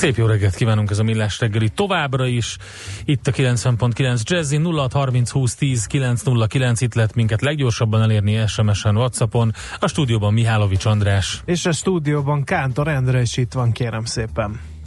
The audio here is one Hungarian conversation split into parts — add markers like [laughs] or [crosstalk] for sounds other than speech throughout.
Szép jó reggelt kívánunk ez a Millás reggeli továbbra is. Itt a 90.9 Jazzy 0630 20 10 909 itt lehet minket leggyorsabban elérni SMS-en, Whatsappon. A stúdióban Mihálovics András. És a stúdióban Kántor Endre is itt van, kérem szépen.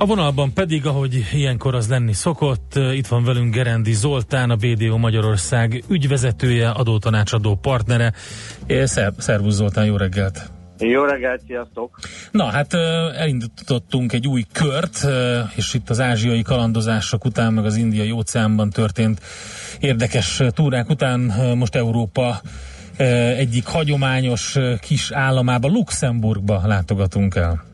A vonalban pedig, ahogy ilyenkor az lenni szokott, itt van velünk Gerendi Zoltán, a BDO Magyarország ügyvezetője, adótanácsadó partnere. Szervusz Zoltán, jó reggelt! Jó reggelt, sziasztok! Na hát elindítottunk egy új kört, és itt az ázsiai kalandozások után, meg az indiai óceánban történt érdekes túrák után most Európa egyik hagyományos kis államába, Luxemburgba látogatunk el.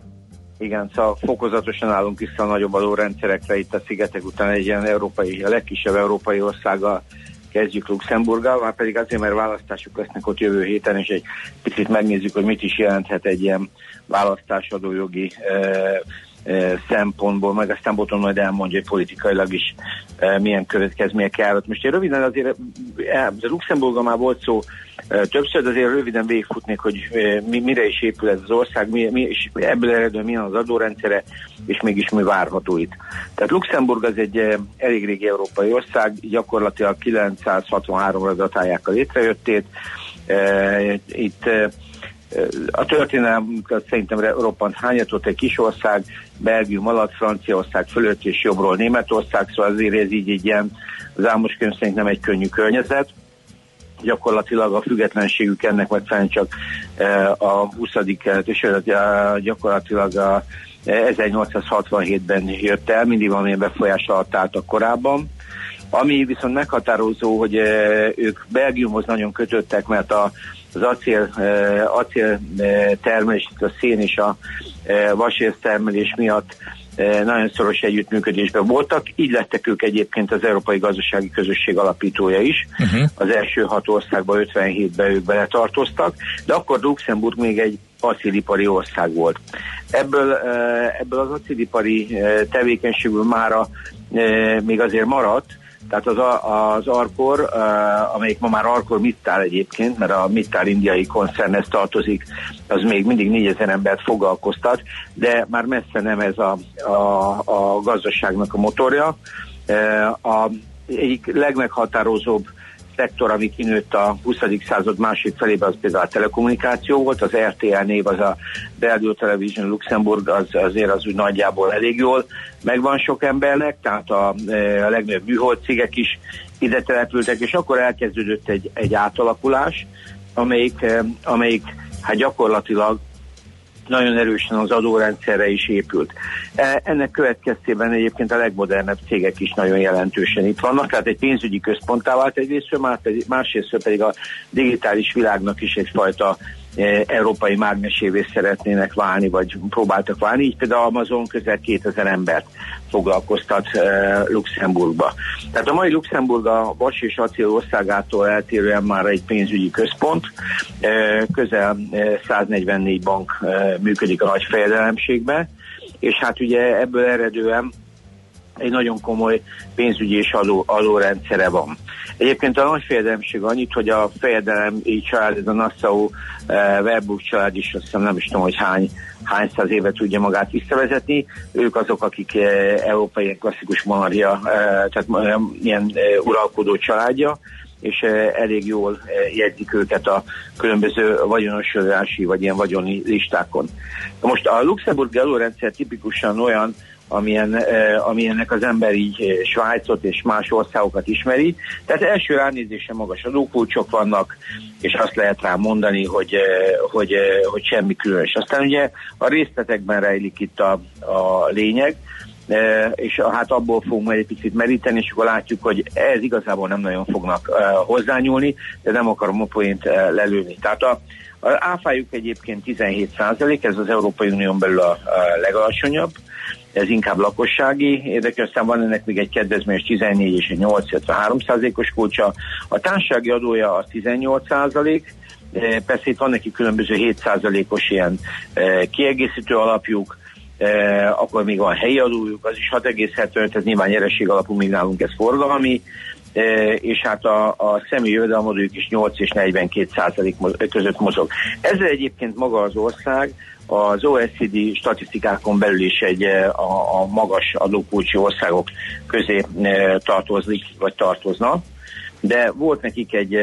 Igen, szóval fokozatosan állunk vissza a nagyobb adórendszerekre. Itt a szigetek után egy ilyen európai, a legkisebb európai országgal kezdjük Luxemburggal, már pedig azért, mert választásuk lesznek ott jövő héten, és egy picit megnézzük, hogy mit is jelenthet egy ilyen választásadójogi e, szempontból, meg aztán Boton majd elmondja, hogy politikailag is milyen következmények járhat. Most én röviden azért, Luxemburga már volt szó többször, de azért röviden végigfutnék, hogy mi, mire is épül ez az ország, mi, mi, és ebből eredően milyen az adórendszere, és mégis mi várható itt. Tehát Luxemburg az egy elég régi európai ország, gyakorlatilag 963-ra datálják a létrejöttét. Itt a történelem szerintem roppant hányatott egy kis ország, Belgium alatt, Franciaország fölött és jobbról Németország, szóval azért ez így egy ilyen, az álmos könyv szerint nem egy könnyű környezet gyakorlatilag a függetlenségük ennek megfelelően csak e, a 20. és gyakorlatilag a 1867-ben jött el, mindig valamilyen befolyás alatt álltak korábban. Ami viszont meghatározó, hogy e, ők Belgiumhoz nagyon kötöttek, mert a, az acél, acél termelés, a szén és a vasérsz termelés miatt nagyon szoros együttműködésben voltak, így lettek ők egyébként az Európai Gazdasági Közösség alapítója is. Uh-huh. Az első hat országban 57-ben ők beletartoztak, de akkor Luxemburg még egy acélipari ország volt. Ebből, ebből az acélipari tevékenységből mára még azért maradt, tehát az, az Arkor, uh, amelyik ma már Arkor Mittal egyébként, mert a Mittal indiai koncernhez tartozik, az még mindig 4000 embert foglalkoztat, de már messze nem ez a, a, a gazdaságnak a motorja. Uh, a egyik legmeghatározóbb szektor, ami kinőtt a 20. század másik felében, az például a telekommunikáció volt, az RTL név, az a Radio Television Luxemburg, az, azért az úgy nagyjából elég jól megvan sok embernek, tehát a, e, a legnagyobb műhold cégek is ide települtek, és akkor elkezdődött egy, egy átalakulás, amelyik, e, amelyik hát gyakorlatilag nagyon erősen az adórendszerre is épült. E, ennek következtében egyébként a legmodernebb cégek is nagyon jelentősen itt vannak, tehát egy pénzügyi központtá vált egyrészt, másrészt pedig a digitális világnak is egyfajta európai mágnesévé szeretnének válni, vagy próbáltak válni. Így például Amazon közel 2000 embert foglalkoztat e, Luxemburgba. Tehát a mai Luxemburg a vas és acél országától eltérően már egy pénzügyi központ. E, közel 144 bank működik a nagy fejedelemségben, és hát ugye ebből eredően egy nagyon komoly pénzügyi és adó, adórendszere van. Egyébként a nagy fejedelemség annyit, hogy a fejedelemi család, ez a Nassau eh, Verburg család is, azt hiszem nem is tudom, hogy hány, hány száz éve tudja magát visszavezetni. Ők azok, akik eh, európai klasszikus monarchia, eh, tehát eh, ilyen eh, uralkodó családja, és elég jól jegyzik őket a különböző vagyonosodási vagy ilyen vagyoni listákon. Most a luxemburgi adórendszer tipikusan olyan, amilyen, amilyennek az ember így Svájcot és más országokat ismeri. Tehát első ránézése magas adókulcsok vannak, és azt lehet rá mondani, hogy, hogy, hogy semmi különös. Aztán ugye a részletekben rejlik itt a, a lényeg, és hát abból fogunk egy picit meríteni, és akkor látjuk, hogy ez igazából nem nagyon fognak hozzányúlni, de nem akarom a poént lelőni. Tehát a, a áfájuk egyébként 17 százalék, ez az Európai Unión belül a, a legalacsonyabb, ez inkább lakossági érdekes, aztán van ennek még egy kedvezményes 14 és egy 8, 3 százalékos kulcsa. A társasági adója az 18 százalék, persze itt van neki különböző 7 százalékos ilyen kiegészítő alapjuk, eh, akkor még van helyi adójuk, az is 6,75, ez nyilván nyereség alapú, még nálunk ez forgalmi, és hát a, a személyi jövedelmadójuk is 8 és 42 százalék között mozog. Ezzel egyébként maga az ország az OECD statisztikákon belül is egy a, a magas adókulcsi országok közé tartozik, vagy tartozna de volt nekik egy,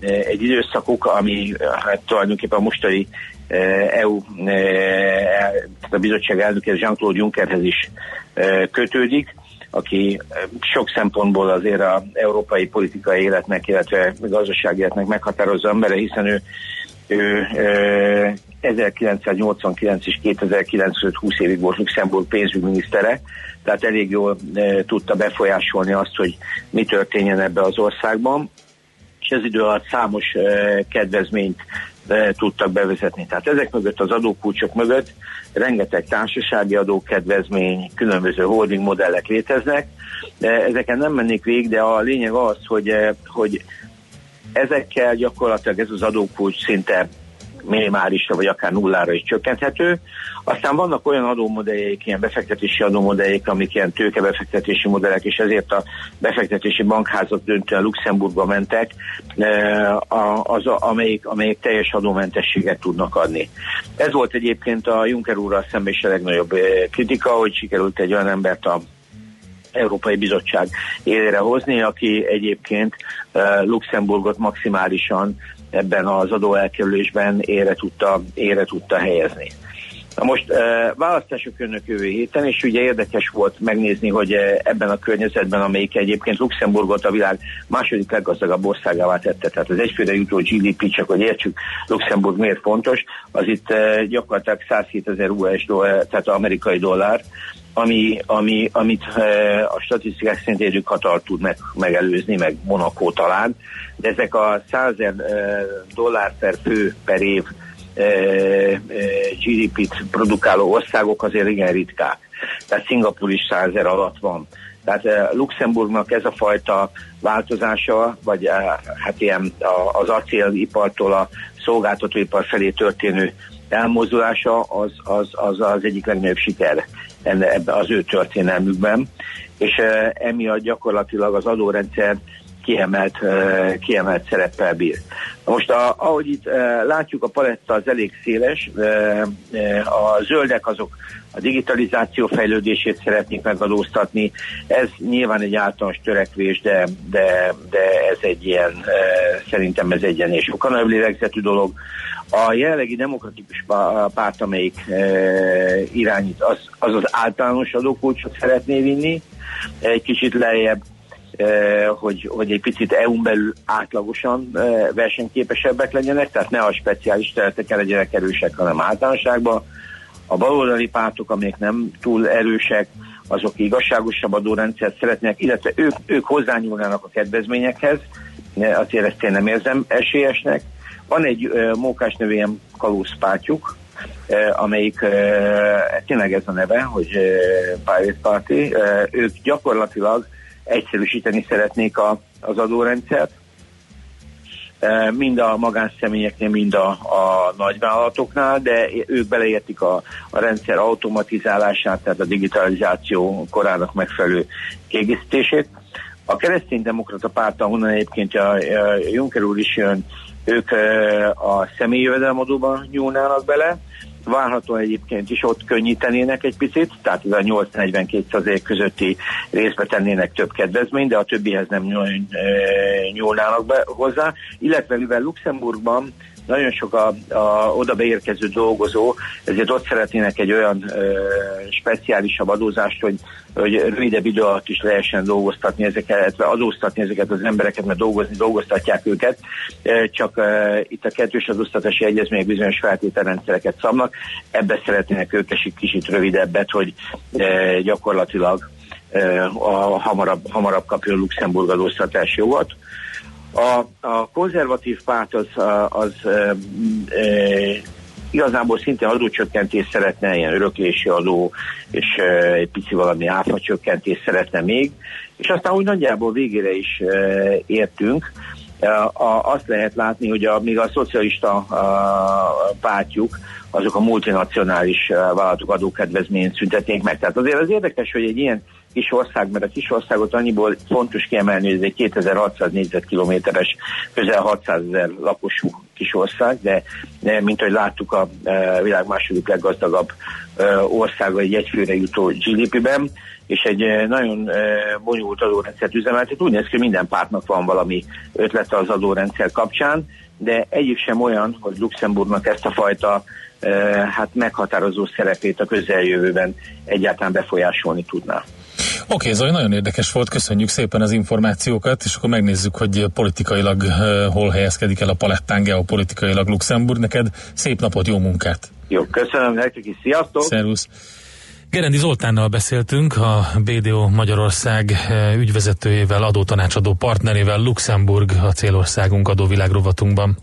egy időszakuk, ami hát tulajdonképpen a mostani EU, a bizottság elnöke Jean-Claude Junckerhez is kötődik, aki sok szempontból azért az európai politikai életnek, illetve gazdasági életnek meghatározó embere, hiszen ő, ő 1989 és 2009 20 évig volt Luxemburg pénzügyminisztere, tehát elég jól e, tudta befolyásolni azt, hogy mi történjen ebbe az országban, és ez idő alatt számos e, kedvezményt e, tudtak bevezetni. Tehát ezek mögött az adókulcsok mögött rengeteg társasági adókedvezmény, különböző holding modellek léteznek, ezeken nem mennék végig, de a lényeg az, hogy, hogy ezekkel gyakorlatilag ez az adókulcs szinte minimálisra, vagy akár nullára is csökkenthető. Aztán vannak olyan adómodelljeik, ilyen befektetési adómodelljeik, amik ilyen tőkebefektetési modellek, és ezért a befektetési bankházak döntően Luxemburgba mentek, e, az, amelyik, amelyik teljes adómentességet tudnak adni. Ez volt egyébként a Juncker úrral szemben is a legnagyobb e, kritika, hogy sikerült egy olyan embert a Európai Bizottság élére hozni, aki egyébként uh, Luxemburgot maximálisan ebben az adóelkerülésben ére tudta, ére tudta helyezni. Na most választások jönnek jövő héten, és ugye érdekes volt megnézni, hogy ebben a környezetben, amelyik egyébként Luxemburgot a világ második leggazdagabb országává tette, tehát az egyfőre jutó GDP, csak hogy értsük Luxemburg miért fontos, az itt gyakorlatilag 107 ezer US dollár, tehát amerikai dollár, ami, ami, amit e, a statisztikák szerint érjük hatal tud meg, megelőzni, meg Monaco talán, de ezek a 100 e, dollár per fő per év e, GDP-t produkáló országok azért igen ritkák. Tehát Szingapur is 100 alatt van. Tehát Luxemburgnak ez a fajta változása, vagy hát ilyen az acélipartól a szolgáltatóipar felé történő elmozdulása az az, az, az egyik legnagyobb siker ebbe az ő történelmükben, és emiatt gyakorlatilag az adórendszer kiemelt, kiemelt szereppel bír. Most a, ahogy itt látjuk, a paletta az elég széles, a zöldek azok a digitalizáció fejlődését szeretnék megadóztatni. Ez nyilván egy általános törekvés, de, de, de ez egy ilyen, szerintem ez egy ilyen és sokkal nagyobb lélegzetű dolog. A jelenlegi demokratikus párt, amelyik irányít, az az, az általános adókulcsot szeretné vinni, egy kicsit lejjebb hogy, hogy egy picit EU-n belül átlagosan versenyképesebbek legyenek, tehát ne a speciális területeken legyenek erősek, hanem általánosságban. A baloldali pártok, amelyek nem túl erősek, azok igazságosabb adórendszert szeretnék, illetve ők, ők hozzányúlnának a kedvezményekhez, azért ezt én nem érzem esélyesnek. Van egy uh, mókás növényem kalózpártjuk, amelyik tényleg ez a neve, hogy Pirate Party. Ők gyakorlatilag egyszerűsíteni szeretnék a, az adórendszert, e, mind a magánszemélyeknél, mind a, a nagyvállalatoknál, de ők beleértik a, a rendszer automatizálását, tehát a digitalizáció korának megfelelő kiegészítését. A kereszténydemokrata párt, ahonnan egyébként a, a Juncker úr is jön, ők e, a személyi jövedelemadóban nyúlnának bele, várhatóan egyébként is ott könnyítenének egy picit, tehát ez a 8-42 közötti részbe tennének több kedvezményt, de a többihez nem nyúlnának be hozzá, illetve mivel Luxemburgban nagyon sok a, a oda beérkező dolgozó, ezért ott szeretnének egy olyan ö, speciálisabb adózást, hogy, hogy rövidebb idő alatt is lehessen dolgoztatni ezeket, illetve adóztatni ezeket az embereket, mert dolgozni dolgoztatják őket, csak ö, itt a kettős adóztatási egyezmények bizonyos feltételrendszereket szabnak, ebbe szeretnének ők egy kicsit rövidebbet, hogy ö, gyakorlatilag a hamarabb, hamarabb kapja a Luxemburg adóztatási jogot. A, a konzervatív párt az, az e, e, igazából szinte adócsökkentést szeretne, ilyen öröklési adó, és e, egy pici valami áfacsökkentést szeretne még, és aztán úgy nagyjából végére is e, értünk. E, a, azt lehet látni, hogy a, még a szocialista a, pártjuk, azok a multinacionális vállalatok adókedvezményt szüntetnék meg. Tehát azért az érdekes, hogy egy ilyen kis ország, mert a kis országot annyiból fontos kiemelni, hogy ez egy 2600 négyzetkilométeres, közel 600 ezer lakosú kis ország, de, mint ahogy láttuk a e, világ második leggazdagabb e, országa egy egyfőre jutó GDP-ben, és egy e, nagyon bonyolult adórendszert üzemeltet. Úgy néz ki, hogy minden pártnak van valami ötlete az adórendszer kapcsán, de egyik sem olyan, hogy Luxemburgnak ezt a fajta hát meghatározó szerepét a közeljövőben egyáltalán befolyásolni tudná. Oké, okay, Zoli, nagyon érdekes volt, köszönjük szépen az információkat, és akkor megnézzük, hogy politikailag uh, hol helyezkedik el a palettán geopolitikailag Luxemburg. Neked szép napot, jó munkát! Jó, köszönöm nektek is, sziasztok! Szervusz! Gerendi Zoltánnal beszéltünk, a BDO Magyarország ügyvezetőjével, adótanácsadó partnerével Luxemburg a célországunk adóvilágrovatunkban.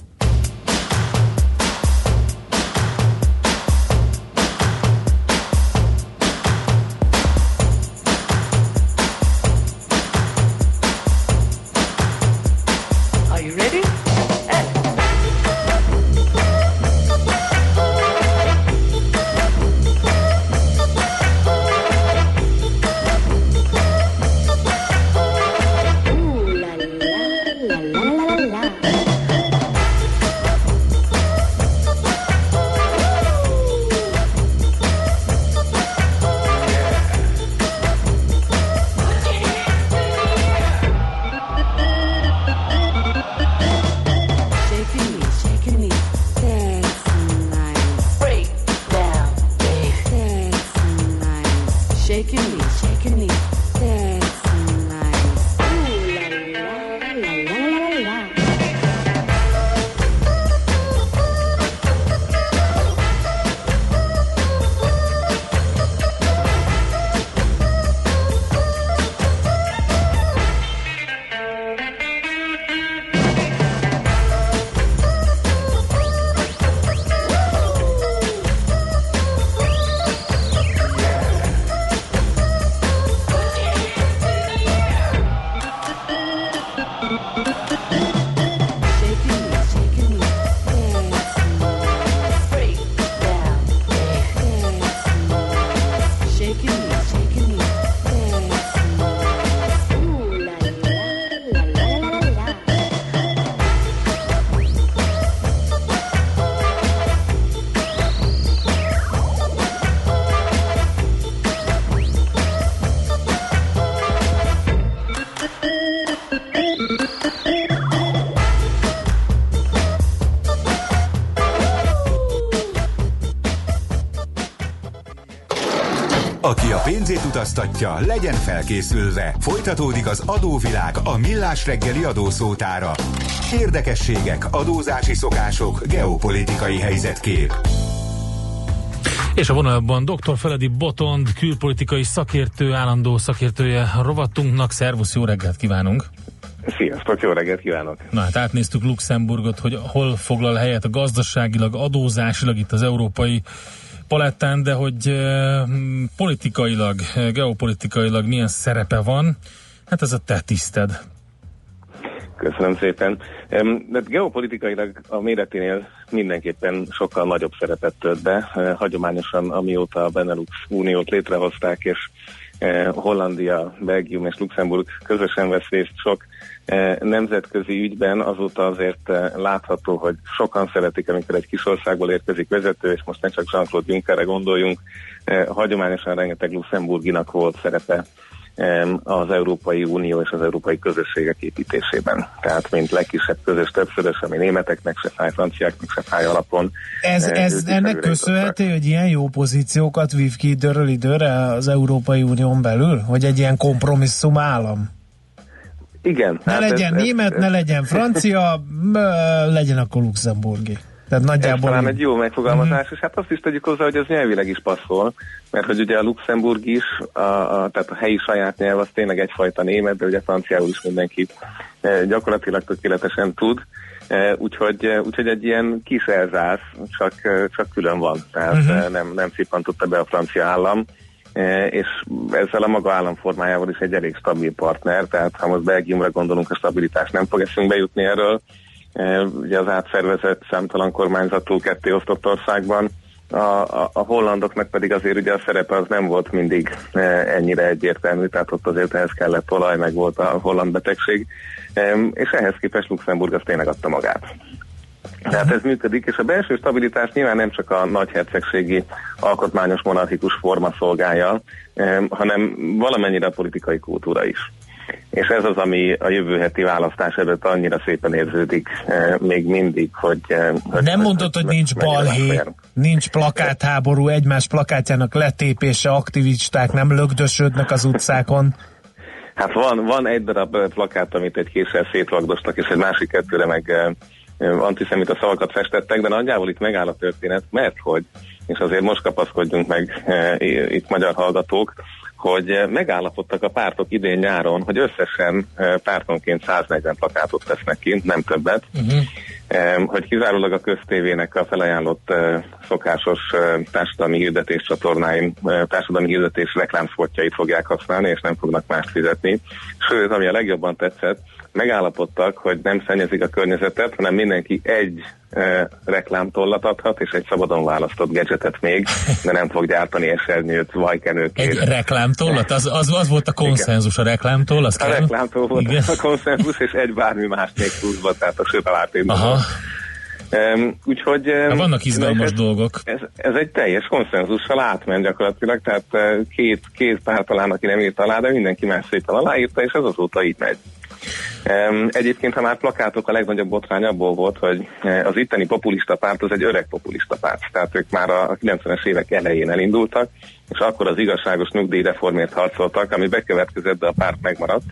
Utaztatja, legyen felkészülve. Folytatódik az adóvilág a millás reggeli adószótára. Érdekességek, adózási szokások, geopolitikai helyzetkép. És a vonalban dr. Feledi Botond, külpolitikai szakértő, állandó szakértője a rovatunknak. Szervusz, jó reggelt kívánunk! Sziasztok, jó reggelt kívánok! Na hát átnéztük Luxemburgot, hogy hol foglal helyet a gazdaságilag, adózásilag itt az európai palettán, de hogy politikailag, geopolitikailag milyen szerepe van, hát ez a te tiszted. Köszönöm szépen. De geopolitikailag a méreténél mindenképpen sokkal nagyobb szerepet tölt be. Hagyományosan, amióta a Benelux Uniót létrehozták, és Hollandia, Belgium és Luxemburg közösen vesz részt sok nemzetközi ügyben, azóta azért látható, hogy sokan szeretik, amikor egy kis országból érkezik vezető, és most ne csak Jean-Claude Junckerre gondoljunk, hagyományosan rengeteg luxemburginak volt szerepe az Európai Unió és az európai közösségek építésében. Tehát, mint legkisebb közös többszörös, ami németeknek se fáj, franciáknak se fáj alapon. Ez, ez ennek köszönhető, hogy ilyen jó pozíciókat vív ki időről időre az Európai Unión belül? Hogy egy ilyen kompromisszum állam? Igen. Ne hát legyen ez, német, ez, ne legyen francia, legyen akkor luxemburgi. Tehát nagyjából... Ez talán egy jó megfogalmazás, mm-hmm. és hát azt is tegyük hozzá, hogy ez nyelvileg is passzol, mert hogy ugye a Luxemburg is, a, a, tehát a helyi saját nyelv az tényleg egyfajta német, de ugye franciául is mindenki e, gyakorlatilag tökéletesen tud, e, úgyhogy, e, úgyhogy egy ilyen kis elzász, csak, csak külön van, tehát uh-huh. nem, nem szippantotta be a francia állam, és ezzel a maga államformájával is egy elég stabil partner, tehát ha most Belgiumra gondolunk, a stabilitás nem fog eszünkbe jutni erről, ugye az átszervezett számtalan kormányzatú ketté osztott országban, a, a, a hollandoknak pedig azért ugye a szerepe az nem volt mindig ennyire egyértelmű, tehát ott azért ehhez kellett olaj, meg volt a holland betegség, és ehhez képest Luxemburg az tényleg adta magát. Tehát ez működik, és a belső stabilitás nyilván nem csak a nagyhercegségi alkotmányos monarchikus forma szolgálja, hanem valamennyire a politikai kultúra is és ez az, ami a jövő heti választás előtt annyira szépen érződik még mindig, hogy... Eh, hogy Nem mondod, hogy nincs balhé, nincs plakátháború, egymás plakátjának letépése, aktivisták nem lögdösödnek az utcákon. Hát van, van egy darab eh, plakát, amit egy késsel szétvagdostak, és egy másik kettőre meg eh, antiszemita szavakat festettek, de nagyjából itt megáll a történet, mert hogy, és azért most kapaszkodjunk meg eh, itt magyar hallgatók, hogy megállapodtak a pártok idén nyáron, hogy összesen eh, pártonként 140 plakátot tesznek ki, nem többet, uh-huh. hogy kizárólag a köztévének a felajánlott szokásos társadalmi hirdetés csatornáim, társadalmi hirdetés reklámspotjait fogják használni, és nem fognak mást fizetni. Sőt, ami a legjobban tetszett, megállapodtak, hogy nem szennyezik a környezetet, hanem mindenki egy e, reklámtollat adhat, és egy szabadon választott gadgetet még, de nem fog gyártani esernyőt, vajkenőkét. Egy reklámtollat? Az, az, az volt a konszenzus, a reklámtoll? Az a reklámtoll volt Igen. a konszenzus, és egy bármi más még pluszba, tehát a sötalátén. Aha. Um, úgyhogy... Um, vannak izgalmas ez, dolgok. Ez, ez egy teljes konszenzussal átment gyakorlatilag, tehát uh, két, két pár talán, aki nem írt alá, de mindenki más szépen aláírta, és ez azóta így megy. Egyébként, ha már plakátok, a legnagyobb botrány abból volt, hogy eh, az itteni populista párt az egy öreg populista párt, tehát ők már a 90-es évek elején elindultak, és akkor az igazságos nyugdíjreformért harcoltak, ami bekövetkezett, de a párt megmaradt.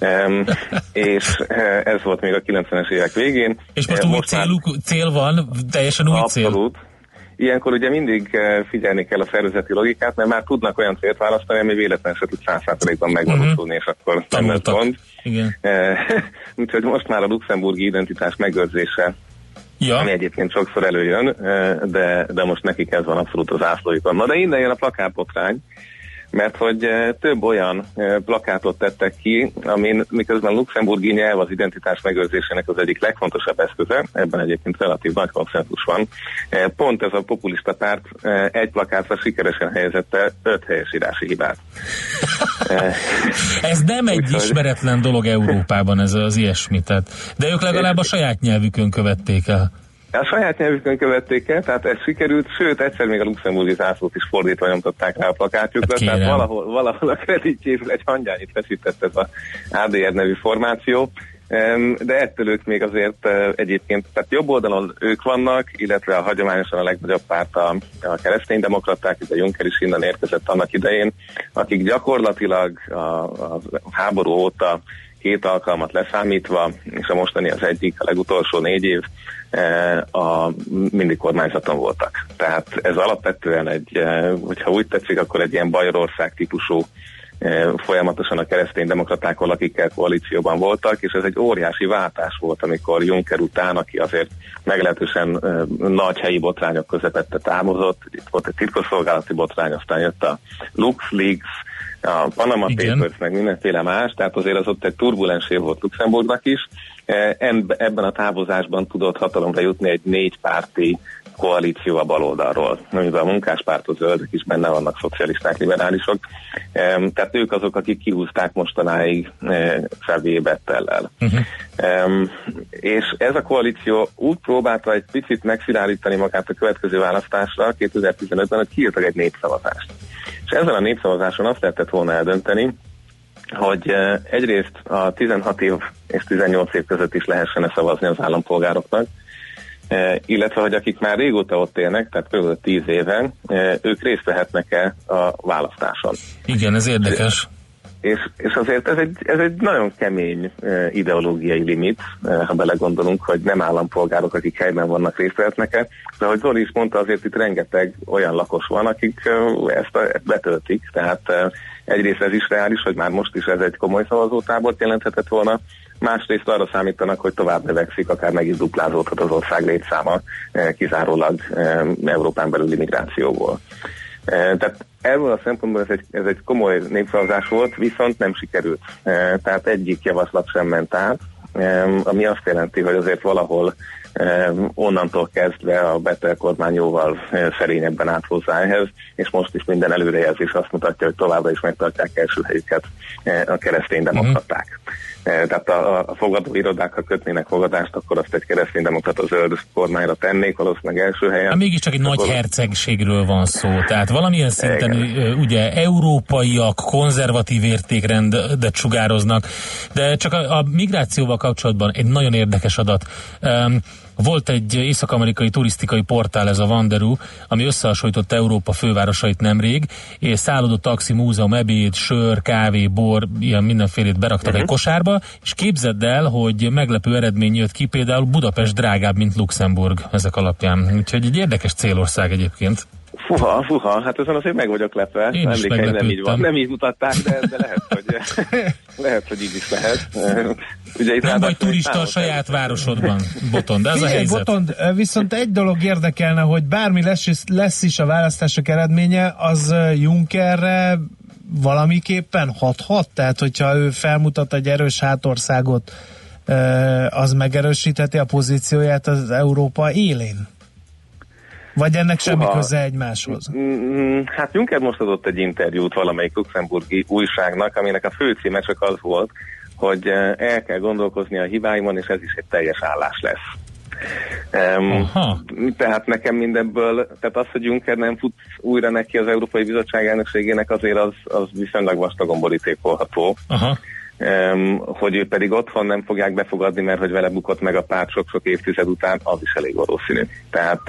Um, és eh, ez volt még a 90-es évek végén. És most, uh, most új céluk, cél van, teljesen új abszolút, cél? Ilyenkor ugye mindig figyelni kell a szervezeti logikát, mert már tudnak olyan célt választani, ami véletlenül se tud 100%-ban megvalósulni, uh-huh. és akkor nem lesz gond. Igen. [laughs] Eh, úgyhogy most már a luxemburgi identitás megőrzése Ja. ami egyébként sokszor előjön, eh, de, de most nekik ez van abszolút az ászlóikon. Na de innen jön a plakátbotrány, mert hogy eh, több olyan eh, plakátot tettek ki, amin miközben luxemburgi nyelv az identitás megőrzésének az egyik legfontosabb eszköze, ebben egyébként relatív nagy konszenzus van. Eh, pont ez a populista párt egy plakátra sikeresen helyezette öt helyesírási hibát. ez nem egy Úgyhogy... ismeretlen dolog Európában, ez az ilyesmi. Tehát, de ők legalább a saját nyelvükön követték el. A saját nyelvükön követték el, tehát ez sikerült, sőt egyszer még a luxemburgi zászlót is fordítva nyomtatták rá a plakátjukra, hát tehát valahol, valahol a kreditjéből egy hangyányit veszített ez a ADR nevű formáció, de ettől ők még azért eh, egyébként, tehát jobb oldalon ők vannak, illetve a hagyományosan a legnagyobb párt a, a kereszténydemokraták, a Juncker is innen érkezett annak idején, akik gyakorlatilag a, a háború óta két alkalmat leszámítva, és a mostani az egyik, a legutolsó négy év, a mindig kormányzaton voltak. Tehát ez alapvetően egy, e, hogyha úgy tetszik, akkor egy ilyen Bajorország típusú e, folyamatosan a kereszténydemokratákkal, akikkel koalícióban voltak, és ez egy óriási váltás volt, amikor Juncker után, aki azért meglehetősen nagy helyi botrányok közepette támozott, itt volt egy titkosszolgálati botrány, aztán jött a LuxLeaks, a Panama Igen. Papers, meg mindenféle más, tehát azért az ott egy turbulens év volt Luxemburgnak is. Ebben a távozásban tudott hatalomra jutni egy négy párti koalíció a baloldalról, amiben a munkáspártot zöldek is benne vannak, szocialisták, liberálisok. Tehát ők azok, akik kihúzták mostanáig Xavier Bettellel. Uh-huh. És ez a koalíció úgy próbálta egy picit megszilárdítani magát a következő választásra 2015-ben, hogy kiírtak egy népszavazást. És ezen a népszavazáson azt lehetett volna eldönteni, hogy egyrészt a 16 év és 18 év között is lehessen szavazni az állampolgároknak, illetve hogy akik már régóta ott élnek, tehát kb. 10 éven, ők részt vehetnek-e a választáson. Igen, ez érdekes. És, és azért ez egy, ez egy nagyon kemény ideológiai limit, ha belegondolunk, hogy nem állampolgárok, akik helyben vannak részt vehetnek-e, de ahogy Zoli is mondta, azért itt rengeteg olyan lakos van, akik ezt betöltik, tehát egyrészt ez is reális, hogy már most is ez egy komoly szavazótábort jelenthetett volna, másrészt arra számítanak, hogy tovább növekszik, akár meg is duplázódhat az ország létszáma eh, kizárólag eh, Európán belüli migrációból. Eh, tehát ebből a szempontból ez egy, ez egy komoly népszavazás volt, viszont nem sikerült. Tehát egyik javaslat sem ment át, ami azt jelenti, hogy azért valahol onnantól kezdve a Betel kormány jóval szerényebben állt hozzá ehhez, és most is minden előrejelzés azt mutatja, hogy továbbra is megtartják első helyüket a keresztény demokraták. Uh-huh. Tehát a, a fogadóirodák, ha kötnének fogadást, akkor azt egy kereszténydemokrata zöld kormányra tennék, valószínűleg első helyen. Hát mégiscsak egy akkor... nagy hercegségről van szó, tehát valamilyen szinten Igen. ugye európaiak konzervatív értékrendet sugároznak, de csak a, a migrációval kapcsolatban egy nagyon érdekes adat. Um, volt egy észak-amerikai turisztikai portál, ez a Wanderoo, ami összehasonlított Európa fővárosait nemrég, és szállodó taxi, múzeum, ebéd, sör, kávé, bor, ilyen mindenfélét beraktak uh-huh. egy kosárba, és képzeld el, hogy meglepő eredmény jött ki, például Budapest drágább, mint Luxemburg ezek alapján. Úgyhogy egy érdekes célország egyébként. Fuha, fuha, hát ezen azért meg vagyok lepve. Én is nem így van. Nem így mutatták, de, de lehet, hogy, [laughs] lehet, hogy így is lehet. Ugye itt nem vagy turista a saját városodban, Botond, de ez Figyelj, a helyzet. Botond, viszont egy dolog érdekelne, hogy bármi lesz, lesz is a választások eredménye, az Junckerre valamiképpen hathat? Tehát, hogyha ő felmutat egy erős hátországot, az megerősítheti a pozícióját az Európa élén? Vagy ennek semmi Uha. köze egymáshoz? Mm, hát Juncker most adott egy interjút valamelyik luxemburgi újságnak, aminek a fő címe csak az volt, hogy eh, el kell gondolkozni a hibáimon, és ez is egy teljes állás lesz. Um, tehát nekem mindebből, tehát az, hogy Juncker nem fut újra neki az Európai Bizottság elnökségének, azért az, az viszonylag vastagon borítékolható. Aha hogy ő pedig otthon nem fogják befogadni, mert hogy vele bukott meg a párt sok-sok évtized után, az is elég valószínű. Tehát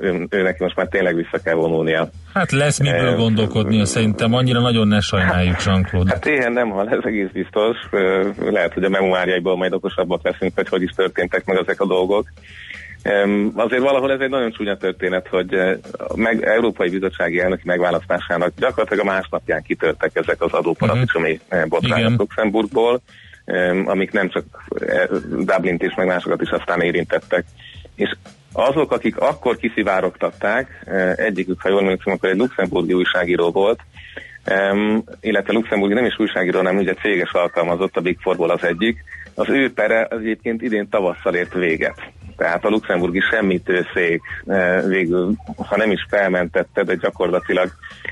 ő, ő neki most már tényleg vissza kell vonulnia. Hát lesz miből gondolkodnia szerintem, annyira nagyon ne sajnáljuk Jean-Claude. Hát ilyen nem hal, ez egész biztos. Lehet, hogy a memoáriaiból majd okosabbak leszünk, hogy hogy is történtek meg ezek a dolgok. Azért valahol ez egy nagyon csúnya történet, hogy a meg, Európai Bizottsági elnöki megválasztásának gyakorlatilag a másnapján kitörtek ezek az adóparadicsomi uh-huh. botrányok Luxemburgból, amik nem csak eh, Dublint és meg másokat is aztán érintettek. És azok, akik akkor kiszivárogtatták, eh, egyikük, ha jól emlékszem, akkor egy luxemburgi újságíró volt, illetve Luxemburgi nem is újságíró, hanem ugye céges alkalmazott, a Big Fourból az egyik. Az ő pere az egyébként idén tavasszal ért véget. Tehát a luxemburgi semmitőszék e, végül, ha nem is felmentette, de gyakorlatilag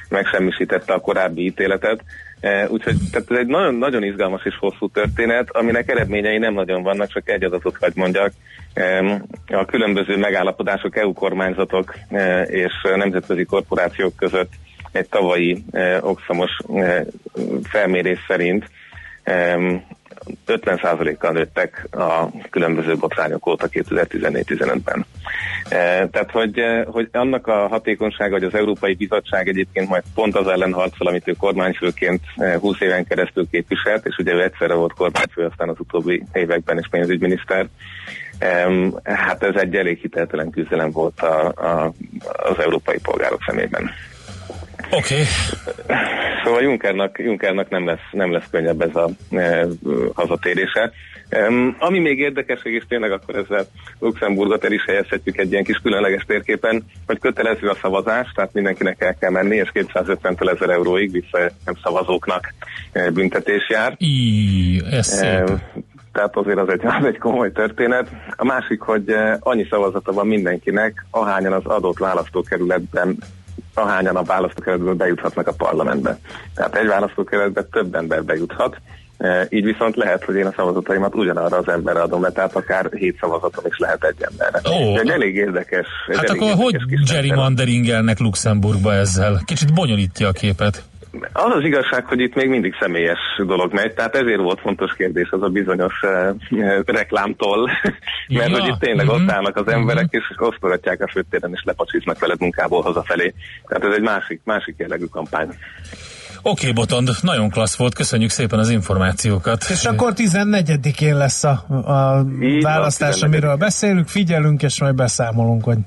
megsemmisítette a korábbi ítéletet. E, úgyhogy tehát ez egy nagyon, nagyon izgalmas és hosszú történet, aminek eredményei nem nagyon vannak, csak egy adatot hogy mondjak. A különböző megállapodások EU kormányzatok és nemzetközi korporációk között egy tavalyi okszamos felmérés szerint 50%-kal nőttek a különböző botrányok óta 2014-15-ben. E, tehát, hogy, e, hogy annak a hatékonysága, hogy az Európai Bizottság egyébként majd pont az ellen harcol, amit ő kormányfőként 20 e, éven keresztül képviselt, és ugye ő egyszerre volt kormányfő, aztán az utóbbi években is pénzügyminiszter, hát ez egy elég hiteltelen küzdelem volt a, a, az európai polgárok szemében. Oké. Okay. Szóval Junckernak, Junckernak nem, lesz, nem lesz könnyebb ez a e, hazatérése. Um, ami még érdekesség, és tényleg akkor ezzel Luxemburgot el is helyezhetjük egy ilyen kis különleges térképen, hogy kötelező a szavazás, tehát mindenkinek el kell menni, és 250 ezer euróig vissza nem szavazóknak e, büntetés jár. Í, ez. Um, tehát azért az egy, [laughs] az egy komoly történet. A másik, hogy e, annyi szavazata van mindenkinek, ahányan az adott választókerületben ahányan a választókerületből bejuthatnak a parlamentbe. Tehát egy választókerületbe több ember bejuthat, e, így viszont lehet, hogy én a szavazataimat ugyanarra az emberre adom le, tehát akár hét szavazatom is lehet egy emberre. Ó, egy elég érdekes. Egy hát elég akkor hogy gerrymanderingelnek Luxemburgba ezzel? Kicsit bonyolítja a képet. Az az igazság, hogy itt még mindig személyes dolog megy, tehát ezért volt fontos kérdés az a bizonyos uh, reklámtól, [laughs] mert ja. hogy itt tényleg mm-hmm. ott mhm. állnak az emberek, mm-hmm. és osztogatják a főtéren, és lepacsiznak veled munkából hazafelé. Tehát ez egy másik, másik jellegű kampány. Oké, okay, Botond, nagyon klassz volt, köszönjük szépen az információkat. És akkor 14-én lesz a, a választás, amiről beszélünk, figyelünk, és majd beszámolunk, hogy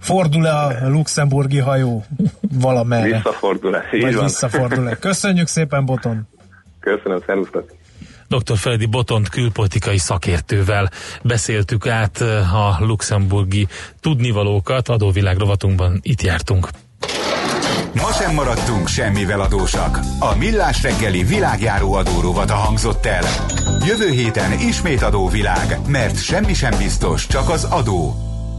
Fordul-e a luxemburgi hajó valamerre? Visszafordul-e, így Vagy van. visszafordul-e. Köszönjük szépen, Boton! Köszönöm, szervusztok! Dr. Feledi Botont külpolitikai szakértővel beszéltük át eh, a luxemburgi tudnivalókat, adóvilág rovatunkban itt jártunk. Ma sem maradtunk semmivel adósak. A Millás reggeli világjáró adórovat hangzott el. Jövő héten ismét adóvilág, mert semmi sem biztos, csak az adó.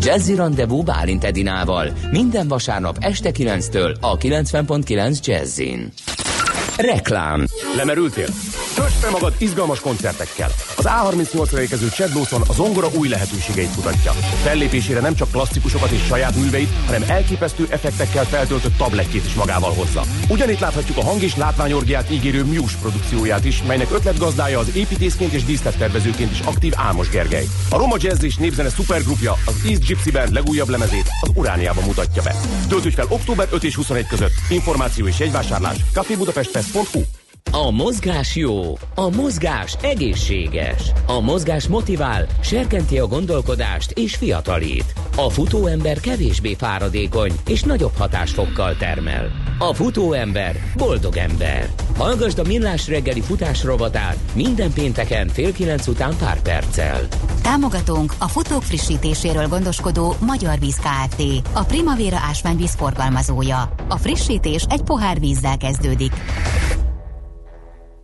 Jazzy Rendezvous Bálint Edinával minden vasárnap este 9-től a 90.9 Jazzin. Reklám. Lemerültél? Töltsd fel magad izgalmas koncertekkel. Az A38-ra érkező Chad Lawson a zongora új lehetőségeit mutatja. Fellépésére nem csak klasszikusokat és saját műveit, hanem elképesztő effektekkel feltöltött tablettjét is magával hozza. Ugyanitt láthatjuk a hang és látványorgiát ígérő Muse produkcióját is, melynek ötletgazdája az építészként és díszlettervezőként is aktív Álmos Gergely. A Roma Jazz és népzene szupergrupja az East Gypsy Band legújabb lemezét az Urániában mutatja be. Töltődj fel október 5 és 21 között. Információ és jegyvásárlás Porto. A mozgás jó, a mozgás egészséges, a mozgás motivál, serkenti a gondolkodást és fiatalít. A futóember kevésbé fáradékony és nagyobb hatásfokkal termel. A futóember boldog ember. Hallgasd a Millás reggeli futás rovatát minden pénteken fél kilenc után pár perccel. Támogatónk a futók frissítéséről gondoskodó Magyar Víz Kft. A Primavera ásványvíz forgalmazója. A frissítés egy pohár vízzel kezdődik.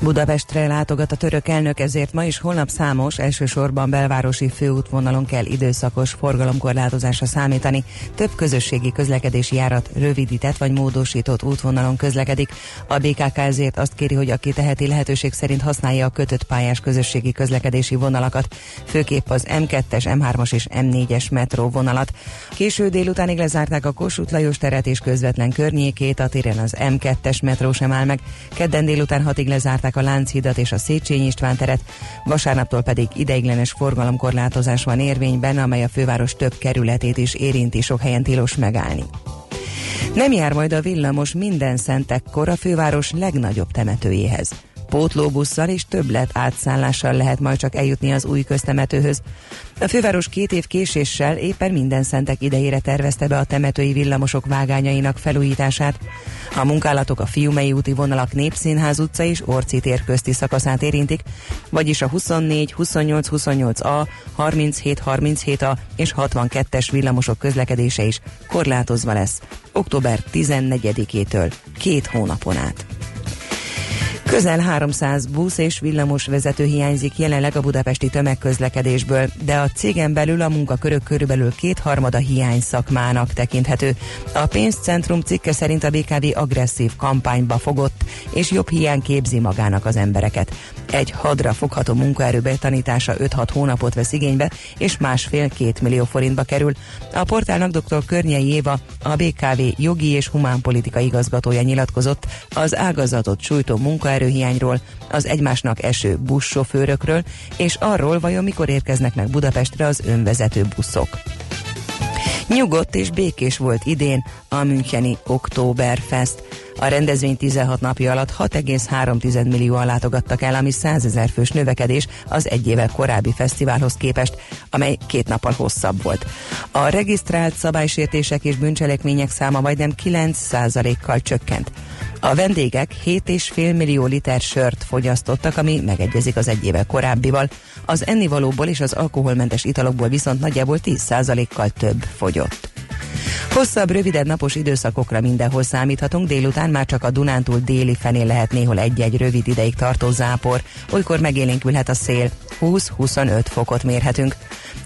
Budapestre látogat a török elnök, ezért ma is holnap számos, elsősorban belvárosi főútvonalon kell időszakos forgalomkorlátozásra számítani. Több közösségi közlekedési járat rövidített vagy módosított útvonalon közlekedik. A BKK ezért azt kéri, hogy aki teheti lehetőség szerint használja a kötött pályás közösségi közlekedési vonalakat, főképp az M2-es, M3-as és M4-es metró vonalat. Késő délutánig lezárták a Kossuth Lajos teret és közvetlen környékét, a téren az M2-es metró sem áll meg. Kedden délután hatig lezárták bezárták a Lánchidat és a Széchenyi István teret, vasárnaptól pedig ideiglenes forgalomkorlátozás van érvényben, amely a főváros több kerületét is érinti, sok helyen tilos megállni. Nem jár majd a villamos minden szentekkor a főváros legnagyobb temetőjéhez pótlóbusszal és többlet átszállással lehet majd csak eljutni az új köztemetőhöz. A főváros két év késéssel éppen minden szentek idejére tervezte be a temetői villamosok vágányainak felújítását. A munkálatok a Fiumei úti vonalak Népszínház utca és Orci tér közti szakaszát érintik, vagyis a 24, 28, 28A, 37, 37A és 62-es villamosok közlekedése is korlátozva lesz október 14-től két hónapon át. Közel 300 busz és villamos vezető hiányzik jelenleg a budapesti tömegközlekedésből, de a cégen belül a munkakörök körülbelül kétharmada hiány szakmának tekinthető. A pénzcentrum cikke szerint a BKV agresszív kampányba fogott, és jobb hiány képzi magának az embereket. Egy hadra fogható munkaerő betanítása 5-6 hónapot vesz igénybe, és másfél-két millió forintba kerül. A portálnak dr. Környei Éva, a BKV jogi és humánpolitika igazgatója nyilatkozott az ágazatot sújtó munkaerőhiányról, az egymásnak eső buszsofőrökről, és arról vajon mikor érkeznek meg Budapestre az önvezető buszok. Nyugodt és békés volt idén a Müncheni Oktoberfest. A rendezvény 16 napja alatt 6,3 millióan látogattak el, ami 100 ezer fős növekedés az egy évvel korábbi fesztiválhoz képest, amely két nappal hosszabb volt. A regisztrált szabálysértések és bűncselekmények száma majdnem 9%-kal csökkent. A vendégek 7,5 millió liter sört fogyasztottak, ami megegyezik az egy éve korábbival. Az ennivalóból és az alkoholmentes italokból viszont nagyjából 10%-kal több fogyott. Hosszabb, rövidebb napos időszakokra mindenhol számíthatunk, délután már csak a Dunántúl déli fenél lehet néhol egy-egy rövid ideig tartó zápor, olykor megélénkülhet a szél, 20-25 fokot mérhetünk.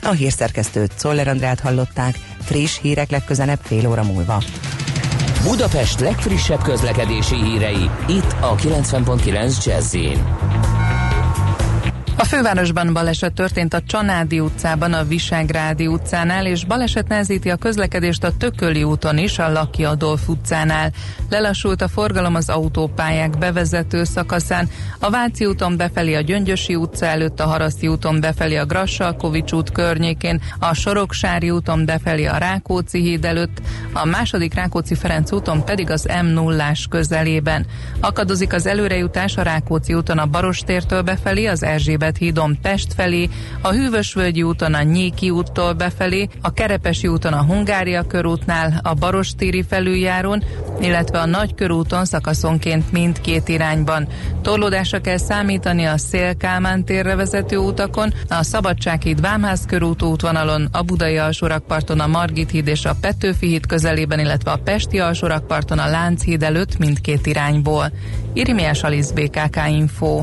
A hírszerkesztőt Czoller Andrát hallották, friss hírek legközelebb fél óra múlva. Budapest legfrissebb közlekedési hírei, itt a 90.9 jazz a fővárosban baleset történt a Csanádi utcában, a Visegrádi utcánál, és baleset nehezíti a közlekedést a Tököli úton is, a Laki Adolf utcánál. Lelassult a forgalom az autópályák bevezető szakaszán, a Váci úton befelé a Gyöngyösi utca előtt, a Haraszti úton befelé a Grassalkovics út környékén, a Soroksári úton befelé a Rákóczi híd előtt, a második Rákóczi Ferenc úton pedig az m 0 közelében. Akadozik az előrejutás a Rákóczi úton a Barostértől befelé, az Erzsébet Erzsébet hídon Pest felé, a Hűvösvölgyi úton a Nyéki úttól befelé, a Kerepesi úton a Hungária körútnál, a Barostéri felüljáron, illetve a Nagykörúton szakaszonként mindkét irányban. Torlódásra kell számítani a Szél-Kálmán térre vezető utakon, a Szabadsághíd Vámház körút útvonalon, a Budai alsórakparton a Margit híd és a Petőfi híd közelében, illetve a Pesti alsórakparton a Lánchíd előtt mindkét irányból. Irimiás Alisz BKK Info.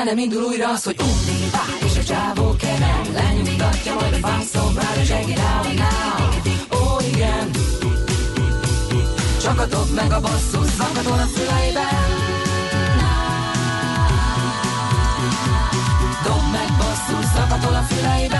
el nem indul újra az, hogy ugrik És a csávó kemen Lenyugtatja majd a fászomrára És now Ó igen. Csak a dob meg a basszus Zakatol a füleiben. Dob meg basszus Zakatol a füleiben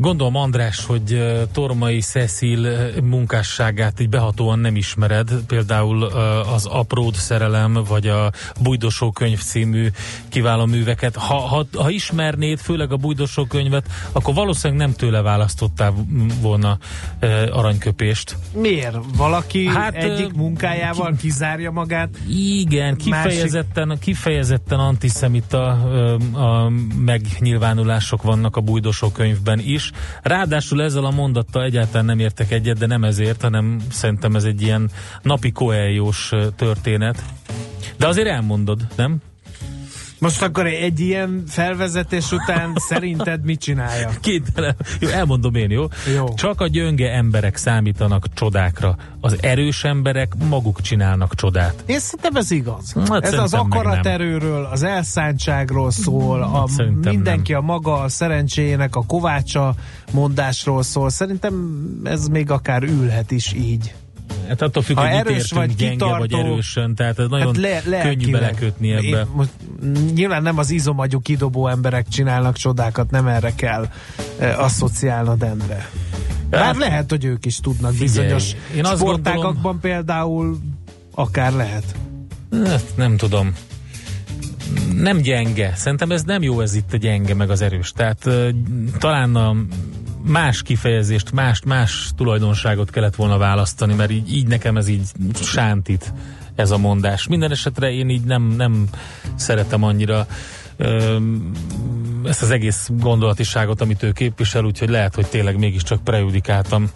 Gondolom András, hogy Tormai Cecil munkásságát így behatóan nem ismered, például az Apród szerelem, vagy a Bújdosó könyv című kiváló műveket. Ha, ha, ha ismernéd, főleg a Bújdosó könyvet, akkor valószínűleg nem tőle választottál volna aranyköpést. Miért? Valaki hát, egyik munkájával ki, kizárja magát? Igen, kifejezetten, másik... kifejezetten antiszemita a megnyilvánulások vannak a Bújdosó könyvben is, Ráadásul ezzel a mondattal egyáltalán nem értek egyet, de nem ezért, hanem szerintem ez egy ilyen napi koeljós történet. De azért elmondod, nem? Most akkor egy ilyen felvezetés után [laughs] szerinted mit csinálja? Két, jó, elmondom én, jó? jó? Csak a gyönge emberek számítanak csodákra. Az erős emberek maguk csinálnak csodát. Én szerintem ez igaz. Hát ez az akaraterőről, az elszántságról szól, a mindenki nem. a maga a szerencséjének a kovácsa mondásról szól. Szerintem ez még akár ülhet is így. Hát attól függ, ha hogy erős vagy gyenge kitartó, vagy erősen, tehát ez nagyon hát le, könnyű belekötni ebbe. Én most, nyilván nem az izomagyú kidobó emberek csinálnak csodákat, nem erre kell e, asszociálnod Endre. Bár hát, lehet, hogy ők is tudnak figyelj, bizonyos én azt sportágakban gondolom, például akár lehet. Hát, nem tudom nem gyenge. Szerintem ez nem jó ez itt a gyenge meg az erős. Tehát talán a más kifejezést, más, más tulajdonságot kellett volna választani, mert így, így nekem ez így sántít ez a mondás. Minden esetre én így nem, nem szeretem annyira ezt az egész gondolatiságot, amit ő képvisel, úgyhogy lehet, hogy tényleg mégiscsak prejudikáltam.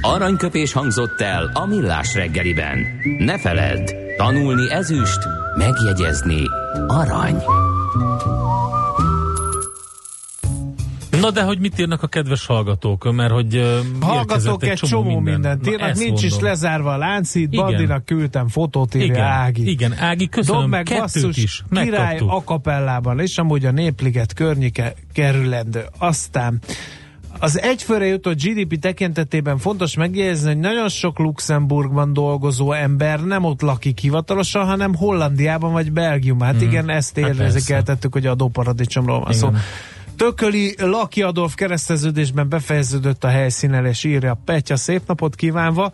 Aranyköpés hangzott el a millás reggeliben. Ne feledd, tanulni ezüst, megjegyezni arany. Na de hogy mit írnak a kedves hallgatók? Mert hogy uh, Hallgatók egy, csomó, csomó mindent minden. írnak, nincs mondom. is lezárva a láncít. Bandinak küldtem fotót, írja Igen. Ági. Igen, Ági, köszönöm, Dob meg basszus, is király akapellában, és amúgy a Népliget környéke kerülendő. Aztán az egyfőre jutott GDP tekintetében fontos megjegyezni, hogy nagyon sok Luxemburgban dolgozó ember nem ott lakik hivatalosan, hanem Hollandiában vagy Belgiumban. Hát mm. igen, ezt hát érzékeltettük, hogy adóparadicsomról van szó. Tököli Laki Adolf kereszteződésben befejeződött a helyszínelés, írja Petya, szép napot kívánva,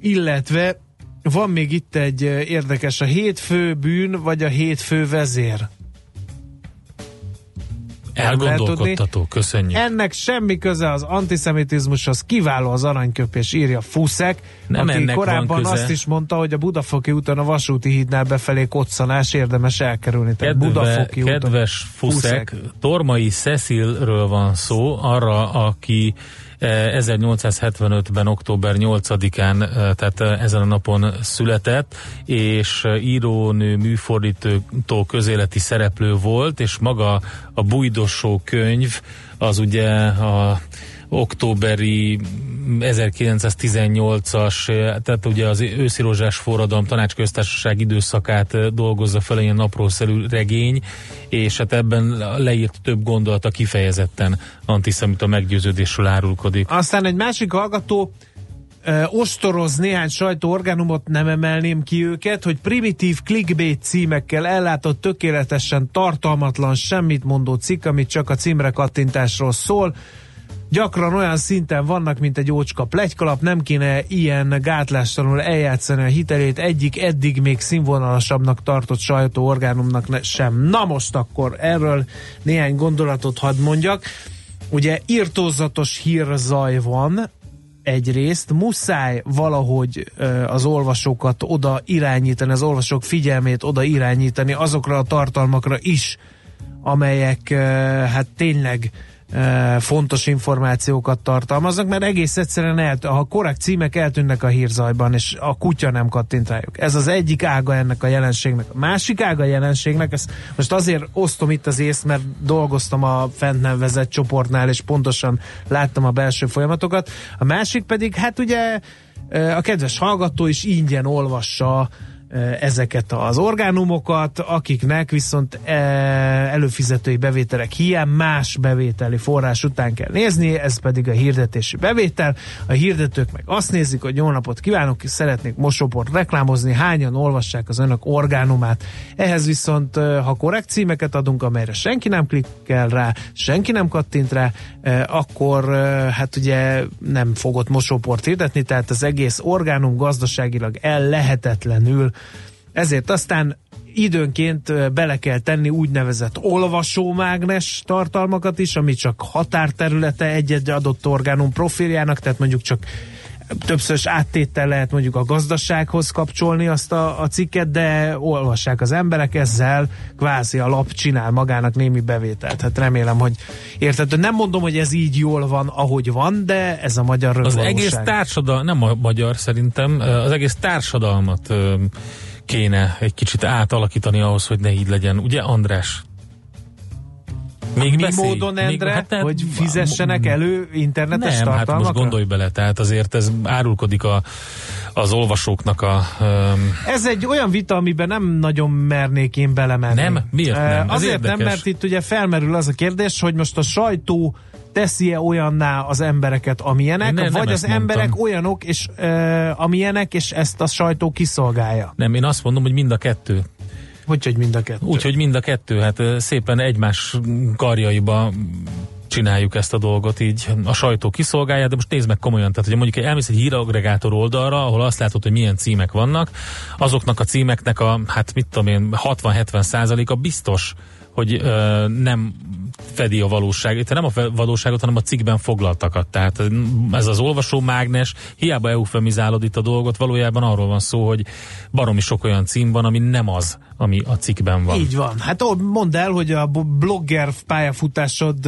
illetve van még itt egy érdekes, a hétfő bűn, vagy a hétfő vezér. Elgondolkodtató, köszönjük. Ennek semmi köze az antiszemitizmushoz, kiváló az aranyköpés, írja Fuszek, Nem aki korábban azt is mondta, hogy a Budafoki úton a vasúti hídnál befelé koccanás érdemes elkerülni. Tehát Kedve, Budafoki kedves úton. Fuszek, Fuszek, Tormai Cecilről van szó, arra, aki 1875-ben, október 8-án, tehát ezen a napon született, és írónő, műfordító közéleti szereplő volt, és maga a Bújdosó könyv, az ugye a októberi 1918-as, tehát ugye az őszirozsás forradalom tanácsköztársaság időszakát dolgozza fel ilyen naprószerű regény, és hát ebben leírt több gondolata kifejezetten antiszemita meggyőződésről árulkodik. Aztán egy másik hallgató ostoroz néhány sajtóorganumot, nem emelném ki őket, hogy primitív clickbait címekkel ellátott tökéletesen tartalmatlan, semmit mondó cikk, amit csak a címre kattintásról szól, gyakran olyan szinten vannak, mint egy ócska plegykalap, nem kéne ilyen gátlástalanul eljátszani a hitelét egyik eddig még színvonalasabbnak tartott sajtóorgánumnak sem. Na most akkor erről néhány gondolatot hadd mondjak. Ugye írtózatos hírzaj van, egyrészt muszáj valahogy az olvasókat oda irányítani, az olvasók figyelmét oda irányítani azokra a tartalmakra is, amelyek hát tényleg fontos információkat tartalmaznak, mert egész egyszerűen el, ha korrekt címek eltűnnek a hírzajban, és a kutya nem kattint rájuk. Ez az egyik ága ennek a jelenségnek. A másik ága a jelenségnek, ezt most azért osztom itt az észt, mert dolgoztam a fent nem vezet csoportnál, és pontosan láttam a belső folyamatokat. A másik pedig, hát ugye a kedves hallgató is ingyen olvassa ezeket az orgánumokat, akiknek viszont előfizetői bevételek hiány más bevételi forrás után kell nézni, ez pedig a hirdetési bevétel. A hirdetők meg azt nézik, hogy jó napot kívánok, szeretnék mosóport reklámozni, hányan olvassák az önök orgánumát. Ehhez viszont, ha korrekt címeket adunk, amelyre senki nem klikkel rá, senki nem kattint rá, akkor hát ugye nem fogott mosóport hirdetni, tehát az egész orgánum gazdaságilag ellehetetlenül ezért aztán időnként bele kell tenni úgynevezett olvasómágnes tartalmakat is, ami csak határterülete egy-egy adott orgánum profiljának, tehát mondjuk csak többszörös áttétel lehet mondjuk a gazdasághoz kapcsolni azt a, a cikket, de olvassák az emberek, ezzel kvázi a lap csinál magának némi bevételt. Hát remélem, hogy érted. Nem mondom, hogy ez így jól van, ahogy van, de ez a magyar Az egész társadalmat, nem a magyar szerintem, az egész társadalmat kéne egy kicsit átalakítani ahhoz, hogy ne így legyen. Ugye András? Még Mi beszélj, módon, Endre, még, hát, hát, hogy fizessenek elő internetes nem, tartalmakra? hát most gondolj bele, tehát azért ez árulkodik a, az olvasóknak a... Um... Ez egy olyan vita, amiben nem nagyon mernék én belemenni. Nem? Miért nem? Ez Azért érdekes. nem, mert itt ugye felmerül az a kérdés, hogy most a sajtó teszi-e olyanná az embereket, amilyenek, ne, vagy az emberek mondtam. olyanok, és, uh, amilyenek, és ezt a sajtó kiszolgálja? Nem, én azt mondom, hogy mind a kettő. Hogy, hogy mind a kettő? Úgy, hogy mind a kettő, hát szépen egymás karjaiba csináljuk ezt a dolgot így, a sajtó kiszolgálja, de most nézd meg komolyan, tehát hogy mondjuk elmész egy híragregátor oldalra, ahol azt látod, hogy milyen címek vannak, azoknak a címeknek a, hát mit tudom én, 60-70 százaléka biztos, hogy ö, nem fedi a valóság, itt nem a valóságot, hanem a cikkben foglaltakat. Tehát ez az olvasó mágnes, hiába eufemizálod itt a dolgot, valójában arról van szó, hogy baromi sok olyan cím van, ami nem az, ami a cikkben van. Így van. Hát mondd el, hogy a blogger pályafutásod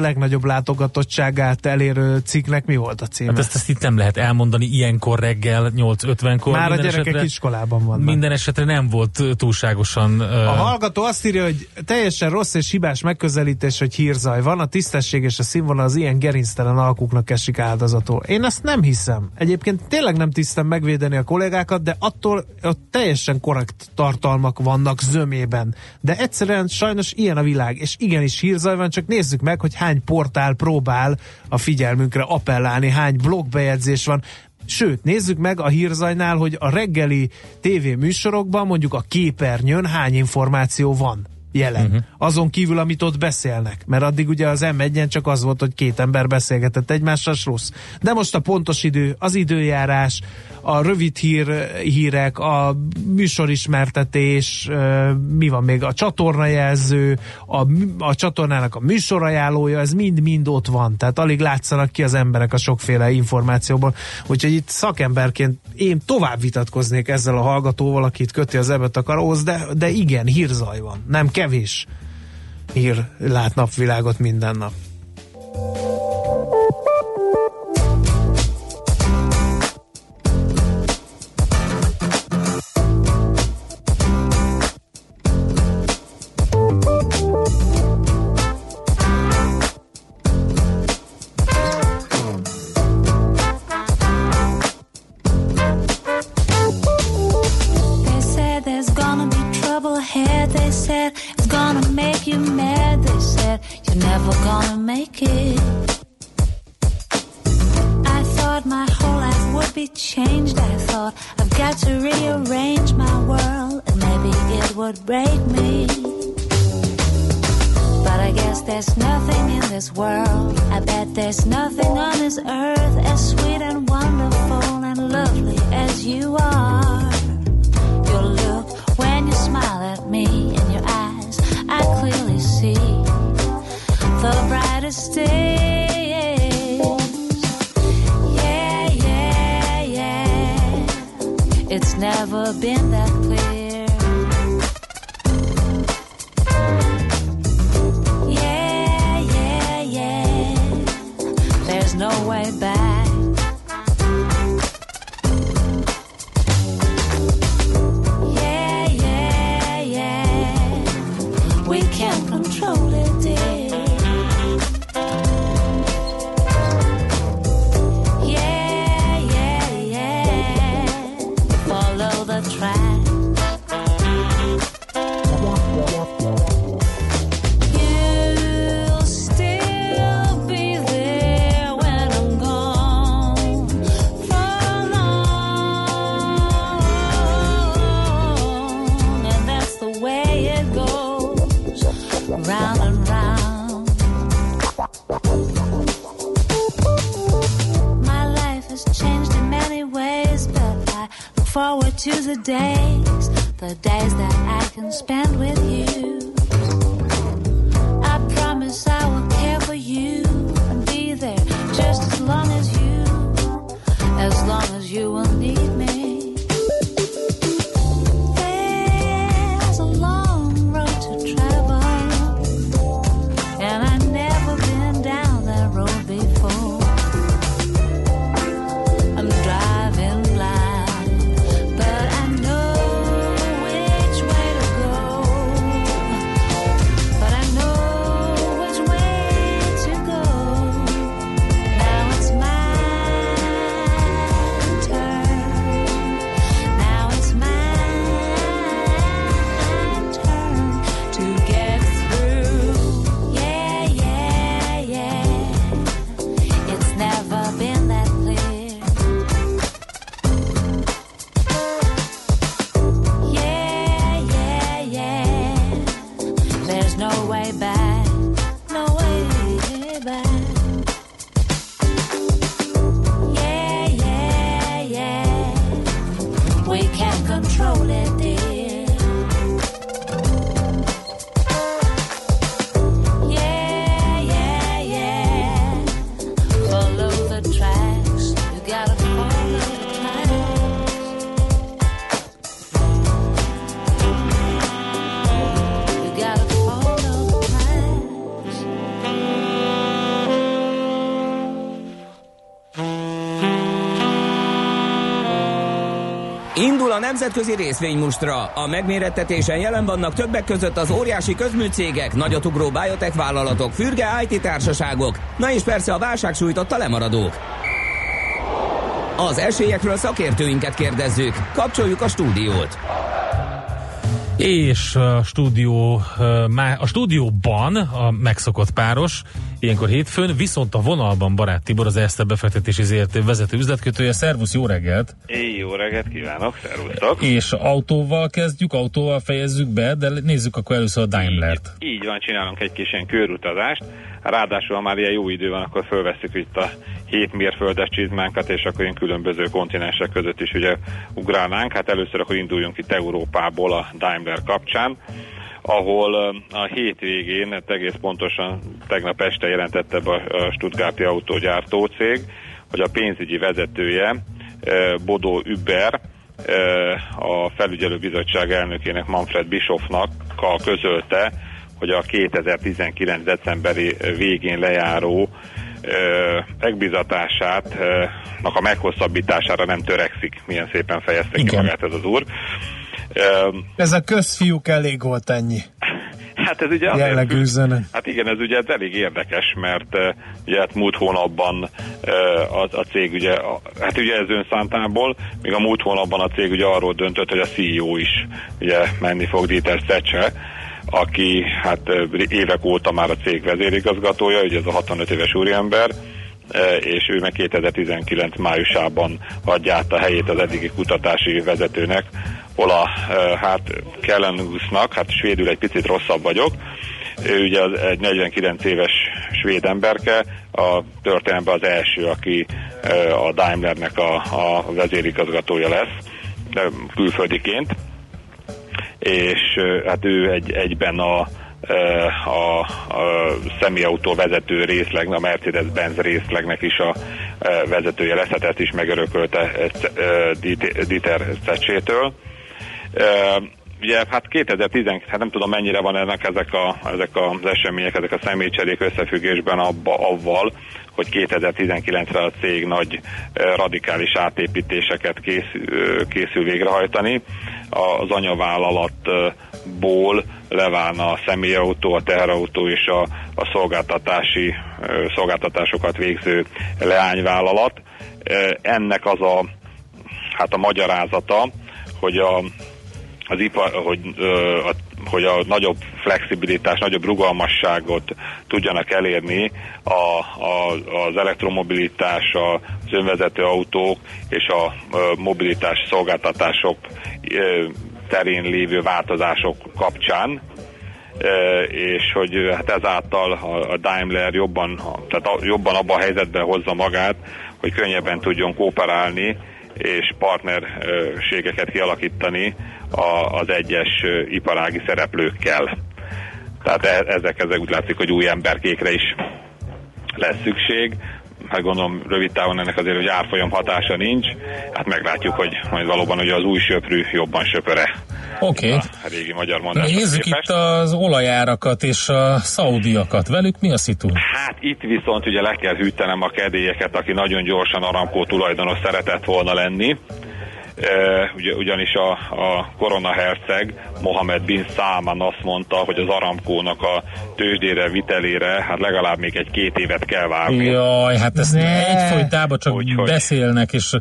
legnagyobb látogatottságát elérő cikknek mi volt a címe? Hát ezt, ezt itt nem lehet elmondani ilyenkor reggel 8.50-kor. Már a gyerekek esetre, iskolában van. Minden esetre nem volt túlságosan... A hallgató azt írja, hogy teljesen rossz és hibás megközelítés, hogy hírzaj van, a tisztesség és a színvonal az ilyen gerinctelen alkuknak esik áldozatul. Én ezt nem hiszem. Egyébként tényleg nem tisztem megvédeni a kollégákat, de attól ott teljesen korrekt tartalmak vannak zömében. De egyszerűen sajnos ilyen a világ, és igenis hírzaj van, csak nézzük meg, hogy hány portál próbál a figyelmünkre appellálni, hány blogbejegyzés van, Sőt, nézzük meg a hírzajnál, hogy a reggeli tévéműsorokban, mondjuk a képernyőn hány információ van jelen. Uh-huh. Azon kívül, amit ott beszélnek. Mert addig ugye az m csak az volt, hogy két ember beszélgetett egymással, rossz. De most a pontos idő, az időjárás, a rövid hír, hírek, a műsorismertetés, mi van még, a csatornajelző, a, a csatornának a műsorajánlója, ez mind-mind ott van. Tehát alig látszanak ki az emberek a sokféle információból. Úgyhogy itt szakemberként én tovább vitatkoznék ezzel a hallgatóval, akit köti az ebet a karóhoz, de, de igen, hírzaj van. Nem kevés hír lát napvilágot minden nap. make you mad. They said you're never gonna make it. I thought my whole life would be changed. I thought I've got to rearrange my world and maybe it would break me. But I guess there's nothing in this world. I bet there's nothing on this earth as sweet and wonderful and lovely as you are. It's never been that way. Nemzetközi részvénymustra. A megmérettetésen jelen vannak többek között az óriási közműcégek, nagyotugró biotech vállalatok, fürge IT társaságok, na és persze a válság sújtotta lemaradók. Az esélyekről szakértőinket kérdezzük. Kapcsoljuk a stúdiót. És a stúdió, a stúdióban a megszokott páros, ilyenkor hétfőn, viszont a vonalban Barát Tibor, az Erste befektetési ZRT vezető üzletkötője. Szervusz, jó reggelt! Éj, jó reggelt kívánok, szervusztok! És autóval kezdjük, autóval fejezzük be, de nézzük akkor először a Daimlert. Így van, csinálunk egy kis ilyen körutazást. Ráadásul, ha már ilyen jó idő van, akkor fölveszük itt a 7 mérföldes csizmánkat, és akkor ilyen különböző kontinensek között is ugye ugrálnánk. Hát először akkor induljunk itt Európából a Daimler kapcsán ahol ö, a hétvégén, hát egész pontosan tegnap este jelentette be a Stuttgarti autógyártó cég, hogy a pénzügyi vezetője, ö, Bodó Über, ö, a felügyelőbizottság elnökének Manfred Bischofnak közölte, hogy a 2019. decemberi végén lejáró ö, megbizatását a meghosszabbítására nem törekszik. Milyen szépen fejezte ki magát ez az úr. Ez a közfiúk elég volt ennyi. Hát ez ugye azért Jellegű függ- üzenet. Hát igen, ez ugye ez elég érdekes, mert ugye hát múlt hónapban a, a cég ugye, a, hát ugye ez önszántából, még a múlt hónapban a cég ugye arról döntött, hogy a CEO is ugye menni fog Dieter Szecse, aki hát évek óta már a cég vezérigazgatója, ugye ez a 65 éves úriember, és ő meg 2019 májusában adja át a helyét az eddigi kutatási vezetőnek, Ola hát Kellenhusnak, hát svédül egy picit rosszabb vagyok, ő ugye egy 49 éves svéd emberke, a történelemben az első, aki a Daimlernek a, a vezérigazgatója lesz, külföldiként és hát ő egy, egyben a, a, a személyautó vezető részleg, a Mercedes-Benz részlegnek is a vezetője lesz, hát ezt is megörökölte Dieter Szecsétől. Ugye hát 2010, hát nem tudom mennyire van ennek ezek, a, ezek az események, ezek a személycserék összefüggésben abba, avval, hogy 2019-re a cég nagy radikális átépítéseket készül, eh, készül végrehajtani. Az anyavállalatból leválna a személyautó, a teherautó és a, a szolgáltatási szolgáltatásokat végző leányvállalat. Ennek az a hát a magyarázata, hogy a, az ipar, hogy, a, hogy a nagyobb flexibilitás, nagyobb rugalmasságot tudjanak elérni a, a, az elektromobilitás, az önvezető autók és a mobilitás szolgáltatások terén lévő változások kapcsán, és hogy hát ezáltal a, Daimler jobban, tehát jobban abban a helyzetben hozza magát, hogy könnyebben tudjon kooperálni és partnerségeket kialakítani az egyes iparági szereplőkkel. Tehát e- ezek, ezek úgy látszik, hogy új emberkékre is lesz szükség. Hát gondolom rövid távon ennek azért, hogy árfolyam hatása nincs. Hát meglátjuk, hogy majd valóban ugye az új söprű jobban söpöre. Oké. Okay. A régi magyar mondás. Nézzük itt az olajárakat és a szaudiakat. Velük mi a szitu? Hát itt viszont ugye le kell hűtenem a kedélyeket, aki nagyon gyorsan Aramco tulajdonos szeretett volna lenni. Ugye, ugyanis a, a korona herceg Mohamed bin Salman azt mondta, hogy az Aramkónak a tőzsdére vitelére hát legalább még egy-két évet kell várni. Jaj, hát ezt Ne. egyfolytában csak Úgyhogy- beszélnek, és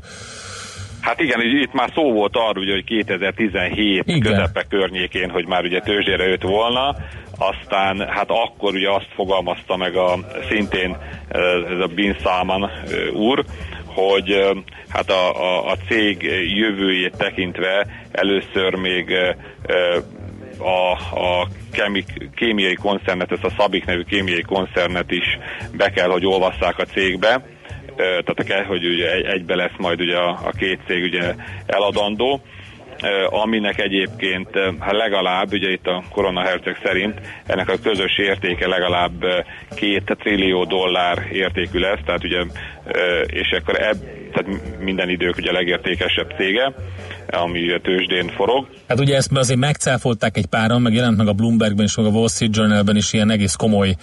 Hát igen, itt már szó volt arról, ugye, hogy 2017 Igen. közepe környékén, hogy már ugye tőzsdére jött volna, aztán hát akkor ugye azt fogalmazta meg a szintén eh, ez a Bin Salman eh, úr, hogy hát a, a, a cég jövőjét tekintve először még a, a kemik, kémiai koncernet, ezt a Szabik nevű kémiai koncernet is be kell, hogy olvasszák a cégbe, tehát kell, hogy ugye egy- egybe lesz majd ugye a, a két cég ugye eladandó, aminek egyébként hát legalább, ugye itt a koronaherceg szerint ennek a közös értéke legalább két trillió dollár értékű lesz, tehát ugye, és akkor ebb, tehát minden idők ugye legértékesebb cége, ami a tőzsdén forog. hát ugye ezt azért megcáfolták egy páran, meg jelent meg a Bloombergben és a Wall Street Journalben is ilyen egész komoly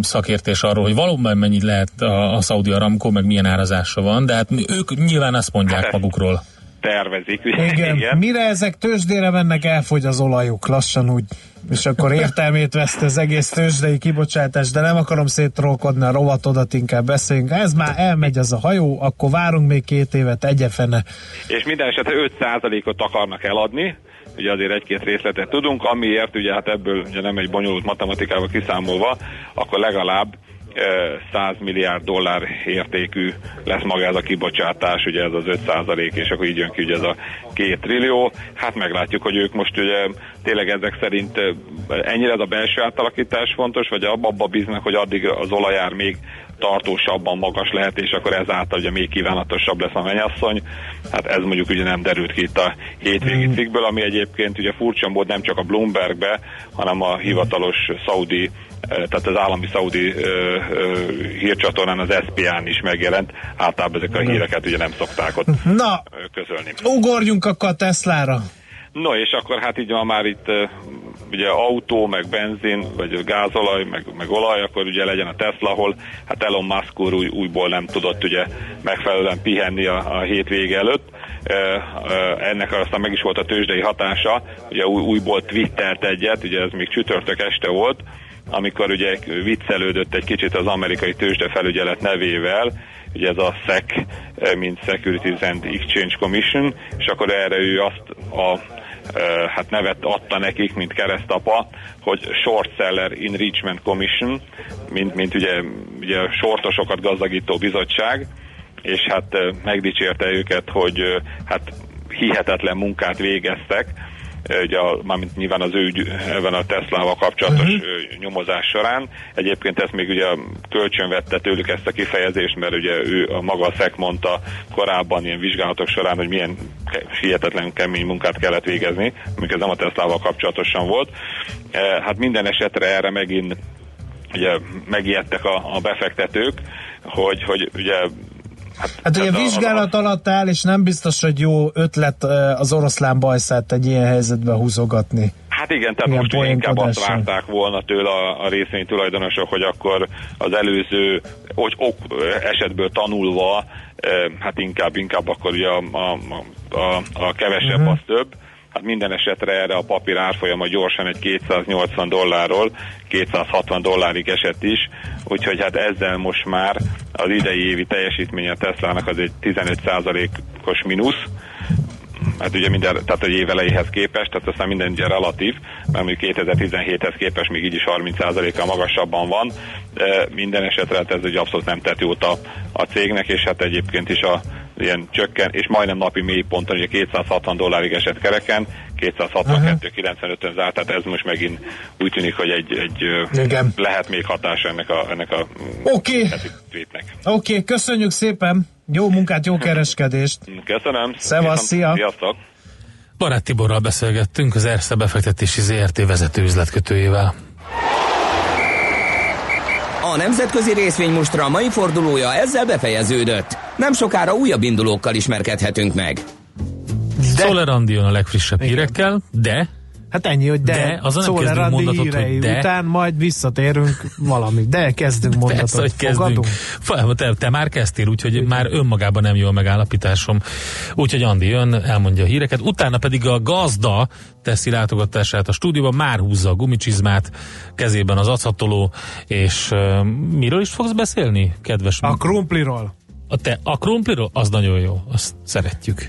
szakértés arról, hogy valóban mennyit lehet a, a Saudi Aramco, meg milyen árazása van, de hát ők nyilván azt mondják magukról. Tervezik. [laughs] ugye, Igen. Mire ezek tőzsdére mennek, elfogy az olajuk lassan úgy. És akkor értelmét veszte az egész tőzsdei kibocsátás, de nem akarom szétrolkodni a rovatodat, inkább beszéljünk. Ez már elmegy az a hajó, akkor várunk még két évet, egyefene. és minden esetre 5%-ot akarnak eladni, ugye azért egy-két részletet tudunk, amiért ugye hát ebből ugye nem egy bonyolult matematikával kiszámolva, akkor legalább 100 milliárd dollár értékű lesz maga ez a kibocsátás, ugye ez az 5 százalék, és akkor így jön ki ugye ez a két trillió. Hát meglátjuk, hogy ők most ugye tényleg ezek szerint eh, ennyire ez a belső átalakítás fontos, vagy abba bíznak, hogy addig az olajár még tartósabban magas lehet, és akkor ezáltal ugye még kívánatosabb lesz a mennyasszony. Hát ez mondjuk ugye nem derült ki itt a hétvégi cikkből, ami egyébként ugye furcsa volt nem csak a Bloombergbe, hanem a hivatalos szaudi eh, tehát az állami szaudi ö, ö, hírcsatornán, az SPA-n is megjelent. Általában ezek a híreket ugye nem szokták ott Na, közölni. ugorjunk akkor a Teslára. No, és akkor hát így van már itt ugye autó, meg benzin, vagy gázolaj, meg, meg olaj, akkor ugye legyen a Tesla, ahol hát Elon Musk úr új, újból nem tudott ugye megfelelően pihenni a, a hétvége előtt. Uh, uh, ennek aztán meg is volt a tőzsdei hatása, ugye új, újból twittert egyet, ugye ez még csütörtök este volt, amikor ugye viccelődött egy kicsit az amerikai tőzsdefelügyelet nevével, ugye ez a SEC, eh, mint Securities and Exchange Commission, és akkor erre ő azt a eh, hát nevet adta nekik, mint keresztapa, hogy Short Seller Enrichment Commission, mint, mint ugye, ugye sortosokat gazdagító bizottság, és hát eh, megdicsérte őket, hogy hát hihetetlen munkát végeztek, ugye a, mármint nyilván az ő ügy, ebben a Teslával kapcsolatos uh-huh. nyomozás során. Egyébként ezt még ugye kölcsönvette tőlük ezt a kifejezést, mert ugye ő a maga a SZEK mondta korábban ilyen vizsgálatok során, hogy milyen hihetetlen kemény munkát kellett végezni, amikor ez nem a Teslával kapcsolatosan volt. Eh, Hát minden esetre erre megint ugye megijedtek a, a befektetők, hogy, hogy ugye Hát ugye vizsgálat alatt áll, és nem biztos, hogy jó ötlet ö, az oroszlán bajszát egy ilyen helyzetbe húzogatni. Hát igen, tehát Ilyen most inkább azt várták volna tőle a, a részvény tulajdonosok, hogy akkor az előző hogy ok esetből tanulva, eh, hát inkább, inkább akkor ugye a, a, a, a kevesebb Mhm. az több. Hát minden esetre erre a papír árfolyama gyorsan egy 280 dollárról 260 dollárig esett is, úgyhogy hát ezzel most már az idei évi teljesítménye a Teslának az egy 15%-os mínusz, hát ugye minden, tehát egy év elejéhez képest, tehát aztán minden ugye relatív, mert mondjuk 2017-hez képest még így is 30%-kal magasabban van. De minden esetre hát ez egy abszolút nem tett jót a, a cégnek, és hát egyébként is a ilyen csökken, és majdnem napi mélyponton, ugye 260 dollárig esett kereken, 262-95-ön zárt, tehát ez most megint úgy tűnik, hogy egy, egy Igen. lehet még hatása ennek a, ennek a Oké. tweetnek. Oké, okay, köszönjük szépen, jó munkát, jó kereskedést. Köszönöm. Szevasz, szia. Sziasztok. Barát Tiborral beszélgettünk az Erste befektetési ZRT vezető üzletkötőjével. A nemzetközi részvénymustra mai fordulója ezzel befejeződött. Nem sokára újabb indulókkal ismerkedhetünk meg. De... Szoller Andi jön a legfrissebb Igen. hírekkel, de Hát ennyi, hogy de, De, azon nem kezdünk Andi mondatot, hogy de. után majd visszatérünk valami. De kezdünk mondatot. Persze, hogy kezdünk. Fogadunk? Te, te már kezdtél, úgyhogy már önmagában nem jó a megállapításom. Úgyhogy Andi jön, elmondja a híreket. Utána pedig a gazda teszi látogatását a stúdióban, már húzza a gumicsizmát, kezében az acatoló, és uh, miről is fogsz beszélni, kedves? A krumpliról. A te, a krumpliról? Az nagyon jó, azt szeretjük.